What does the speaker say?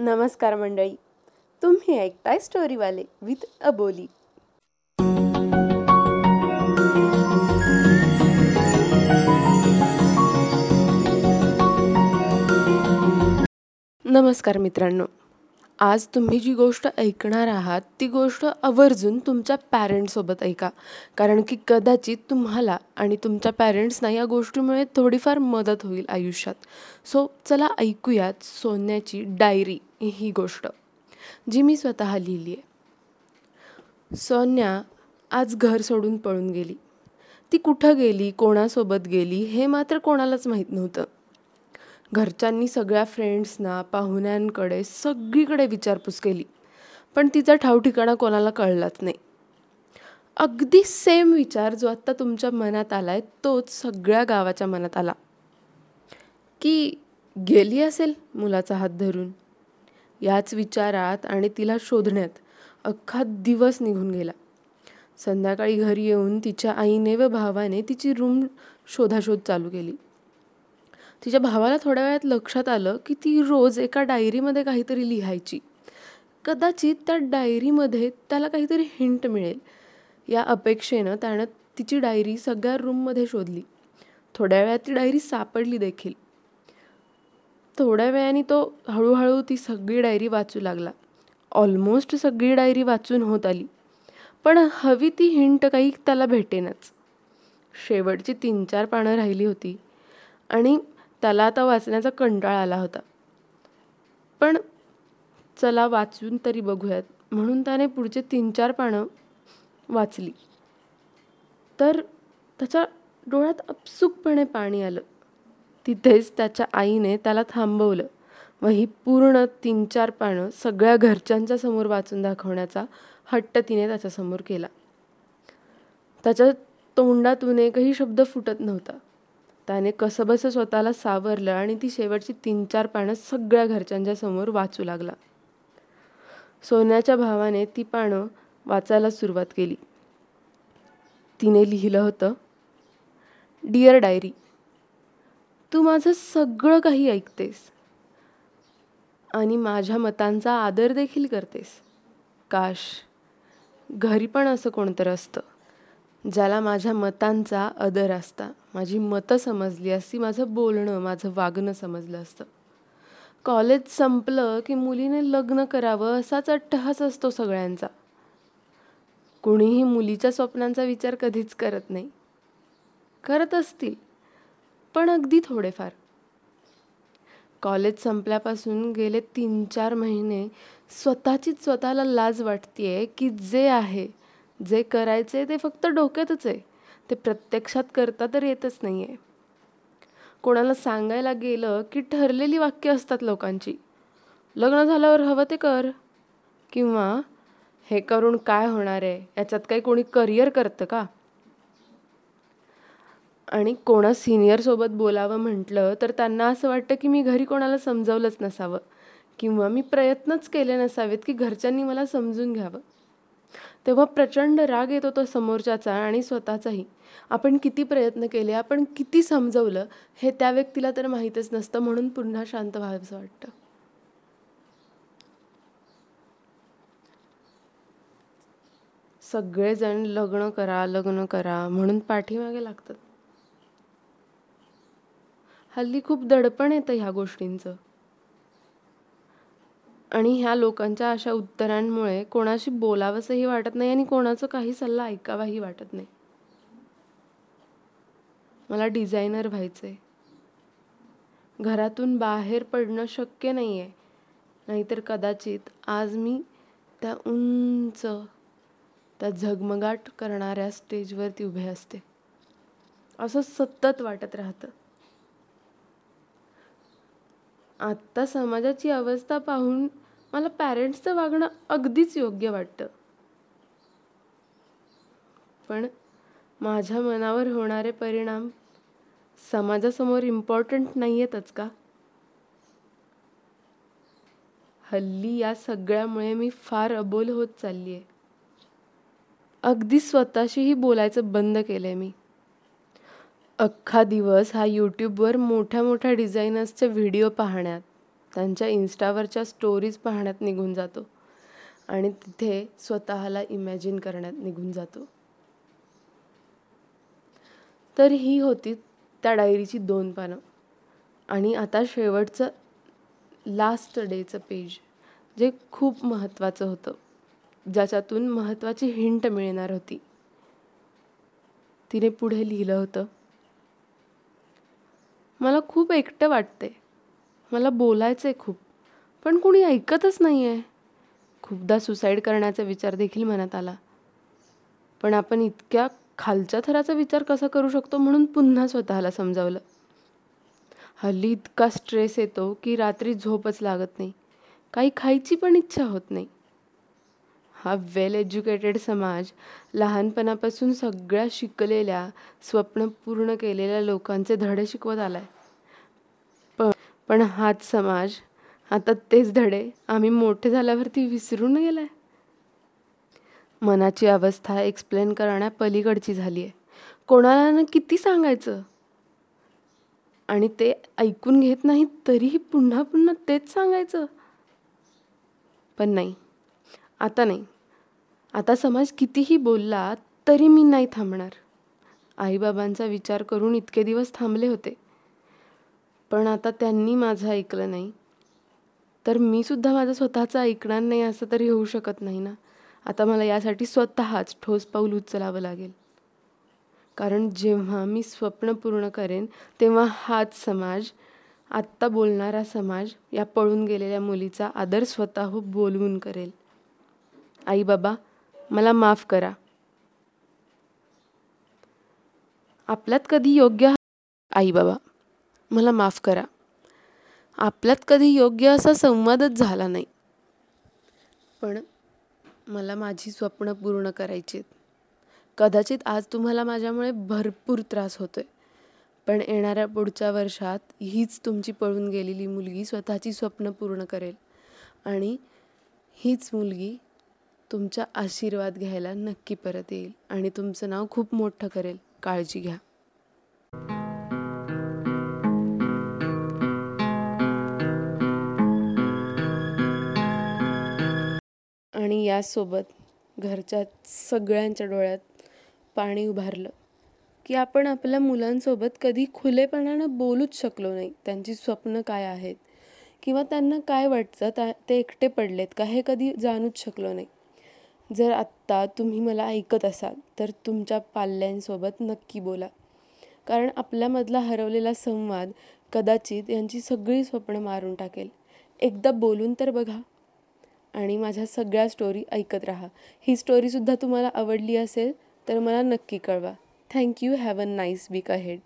नमस्कार मंडळी. तुम्ही ऐकताय स्टोरीवाले विथ अबोली. नमस्कार मित्रांनो. आज तुम्ही जी गोष्ट ऐकणार आहात ती गोष्ट आवर्जून तुमच्या पॅरेंट्ससोबत ऐका. कारण की कदाचित तुम्हाला आणि तुमच्या पॅरेंट्सना या गोष्टीमुळे थोडीफार मदत होईल आयुष्यात. सो चला ऐकूयात सोन्याची डायरी ही गोष्ट जी मी स्वतः लिहिली आहे. सोन्या आज घर सोडून पळून गेली. ती कुठं गेली कोणासोबत गेली हे मात्र कोणालाच माहीत नव्हतं. घरच्यांनी सगळ्या फ्रेंड्सना पाहुण्यांकडे सगळीकडे विचारपूस केली. पण तिचा ठाव ठिकाणा कोणाला कळलाच नाही. अगदी सेम विचार जो आत्ता तुमच्या मनात आला आहे तोच सगळ्या गावाच्या मनात आला. की गेली असेल मुलाचा हात धरून? याच विचारात आणि तिला शोधण्यात अख्खा दिवस निघून गेला. संध्याकाळी घरी येऊन तिच्या आईने व भावाने तिची रूम शोधाशोध चालू केली. तिच्या भावाला थोड्या वेळात लक्षात आलं की ती रोज एका डायरीमध्ये काहीतरी लिहायची. कदाचित त्या डायरीमध्ये त्याला काहीतरी हिंट मिळेल. या अपेक्षेनं त्यानं तिची डायरी सगळ्या रूममध्ये शोधली. थोड्या वेळात ती डायरी सापडली देखील. थोड्या वेळाने तो हळूहळू ती सगळी डायरी वाचू लागला. ऑलमोस्ट सगळी डायरी वाचून होत आली. पण हवी ती हिंट काही त्याला भेटेनच. शेवटची तीन चार पानं राहिली होती आणि त्याला आता वाचण्याचा कंटाळ आला होता. पण चला वाचून तरी बघूयात म्हणून त्याने पुढचे तीन चार पानं वाचली. तर त्याच्या डोळ्यात अपसुकपणे पाणी आलं. तिथेच त्याच्या आईने त्याला थांबवलं व ही पूर्ण तीन चार पानं सगळ्या घरच्यांच्या समोर वाचून दाखवण्याचा हट्ट तिने त्याच्यासमोर केला. त्याच्या तोंडातून एकही शब्द फुटत नव्हता. त्याने कसंबसं स्वतःला सावरलं आणि ती शेवटची तीन चार पानं सगळ्या घरच्यांच्या समोर वाचू लागला. सोन्याच्या भावाने ती पानं वाचायला सुरुवात केली. तिने लिहिलं होतं डिअर डायरी तू माझं सगळं काही ऐकतेस. आणि माझ्या मतांचा आदर देखील करतेस. काश घरी पण असं कोणतरी असतं ज्याला माझ्या मतांचा आदर असता. माझी मतं समजली असती माझं बोलणं माझं वागणं समजलं असतं. कॉलेज संपलं की मुलीने लग्न करावं असाच अट्टहास असतो सगळ्यांचा. कुणीही मुलीच्या स्वप्नांचा विचार कधीच करत नाही. करत असतील. पण अगदी थोडेफार. कॉलेज संपल्यापासून गेले तीन चार महिने स्वतःचीच स्वतःला लाज वाटतेय की जे आहे जे करायचे ते फक्त डोक्यातच आहे. ते प्रत्यक्षात करता तर येतच नाही आहे कोणाला सांगायला गेलं की ठरलेली वाक्य असतात लोकांची. लग्न झाल्यावर हवं ते कर. किंवा हे करून काय होणार आहे? याच्यात काही कोणी करिअर करतं का? आणि कोणा सिनियरसोबत बोलावं म्हटलं तर त्यांना असं वाटतं की मी घरी कोणाला समजावलंच नसावं. किंवा मी प्रयत्नच केले नसावेत की घरच्यांनी मला समजून घ्यावं. तेव्हा प्रचंड राग येतो तो समोरच्याचा आणि स्वतःचाही. आपण किती प्रयत्न केले आपण किती समजवलं हे त्या व्यक्तीला तर माहीतच नसतं म्हणून पुन्हा शांत व्हावंसं वाटतं. सगळेजण लग्न करा लग्न करा म्हणून पाठीमागे लागतात. हल्ली खूप दडपण येतं ह्या गोष्टींचं. आणि ह्या लोकांच्या अशा उत्तरांमुळे कोणाशी बोलावंसंही वाटत नाही आणि कोणाचं काही सल्ला ऐकावाही वाटत नाही. मला डिझायनर व्हायचंय. घरातून बाहेर पडणं शक्य नाही आहे नाहीतर कदाचित आज मी त्या उंच त्या झगमगाट करणाऱ्या स्टेजवरती उभे असते. असं सतत वाटत राहतं. आत्ता समाजाची अवस्था पाहून मला पॅरेंट्सचं वागणं अगदीच योग्य वाटतं. पण माझ्या मनावर होणारे परिणाम समाजासमोर इम्पॉर्टंट नाही आहेतच का? हल्ली या सगळ्यामुळे मी फार अबोल होत चालली आहे अगदी स्वतःशीही बोलायचं बंद केलं आहे मी. अख्खा दिवस हा यूट्यूबवर मोठ्या मोठ्या डिझायनर्सचे व्हिडिओ पाहण्यात त्यांच्या इन्स्टावरच्या स्टोरीज पाहण्यात निघून जातो आणि तिथे स्वतःला इमॅजिन करण्यात निघून जातो. तर ही होती त्या डायरीची दोन पानं. आणि आता शेवटचं लास्ट डेचं पेज जे खूप महत्त्वाचं होतं ज्याच्यातून महत्त्वाची हिंट मिळणार होती. तिने पुढे लिहिलं होतं मला खूप एकटं वाटते मला बोलायचं आहे खूप पण कोणी ऐकतच नाही आहे खूपदा सुसाईड करण्याचा विचार देखील मनात आला. पण आपण इतक्या खालच्या थराचा विचार कसा करू शकतो म्हणून पुन्हा स्वतःला समजावलं. हल्ली इतका स्ट्रेस येतो की रात्री झोपच लागत नाही. काही खायची पण इच्छा होत नाही. हा वेल एज्युकेटेड समाज लहानपणापासून सगळ्या शिकलेल्या स्वप्न पूर्ण केलेल्या लोकांचे धडे शिकवत आलाय. पण पण हाच समाज आता तेच धडे आम्ही मोठे झाल्यावरती विसरून गेलाय. मनाची अवस्था एक्सप्लेन करण्या पलीकडची झाली आहे कोणाला ना किती सांगायचं? आणि ते ऐकून घेत नाहीत तरीही पुन्हा पुन्हा तेच सांगायचं. पण नाही. आता नाही. आता समाज कितीही बोलला तरी मी नाही थांबणार. आईबाबांचा विचार करून इतके दिवस थांबले होते. पण आता त्यांनी माझं ऐकलं नाही. तर मी सुद्धा माझं स्वतःचं ऐकणार नाही असं तरी होऊ शकत नाही ना. आता मला यासाठी स्वतःच ठोस पाऊल उचलावं लागेल. कारण जेव्हा मी स्वप्न पूर्ण करेन तेव्हा हाच समाज आत्ता बोलणारा समाज या पळून गेलेल्या मुलीचा आदर स्वतः बोलवून करेल. आई बाबा मला माफ करा. आपल्यात कधी योग्य आई बाबा मला माफ करा. आपल्यात कधी योग्य असा संवादच झाला नाही. पण मला माझी स्वप्न पूर्ण करायची कदाचित आज तुम्हाला माझ्यामुळे भरपूर त्रास होतोय. पण येणाऱ्या पुढच्या वर्षात हीच तुमची पळून गेलेली मुलगी स्वतःची स्वप्न पूर्ण करेल. आणि हीच मुलगी तुमचा आशीर्वाद घ्यायला नक्की परत येईल आणि तुमचं नाव खूप मोठं करेल. काळजी घ्या. आणि यासोबत घरच्या सगळ्यांच्या डोळ्यात पाणी उभारलं की आपण आपल्या मुलांसोबत कधी खुलेपणानं बोलूच शकलो नाही. त्यांची स्वप्न काय आहेत? किंवा त्यांना काय वाटतं? ते एकटे पडलेत का? हे कधी जाणूच शकलो नाही. जर आत्ता तुम्ही मला ऐकत असाल तर तुमच्या पाल्यांसोबत नक्की बोला. कारण आपल्यामधला हरवलेला संवाद कदाचित यांची सगळी स्वप्न मारून टाकेल. एकदा बोलून तर बघा. आणि माझ्या सगळ्या स्टोरी ऐकत राहा. ही स्टोरीसुद्धा तुम्हाला आवडली असेल तर मला नक्की कळवा. Thank you have a nice week ahead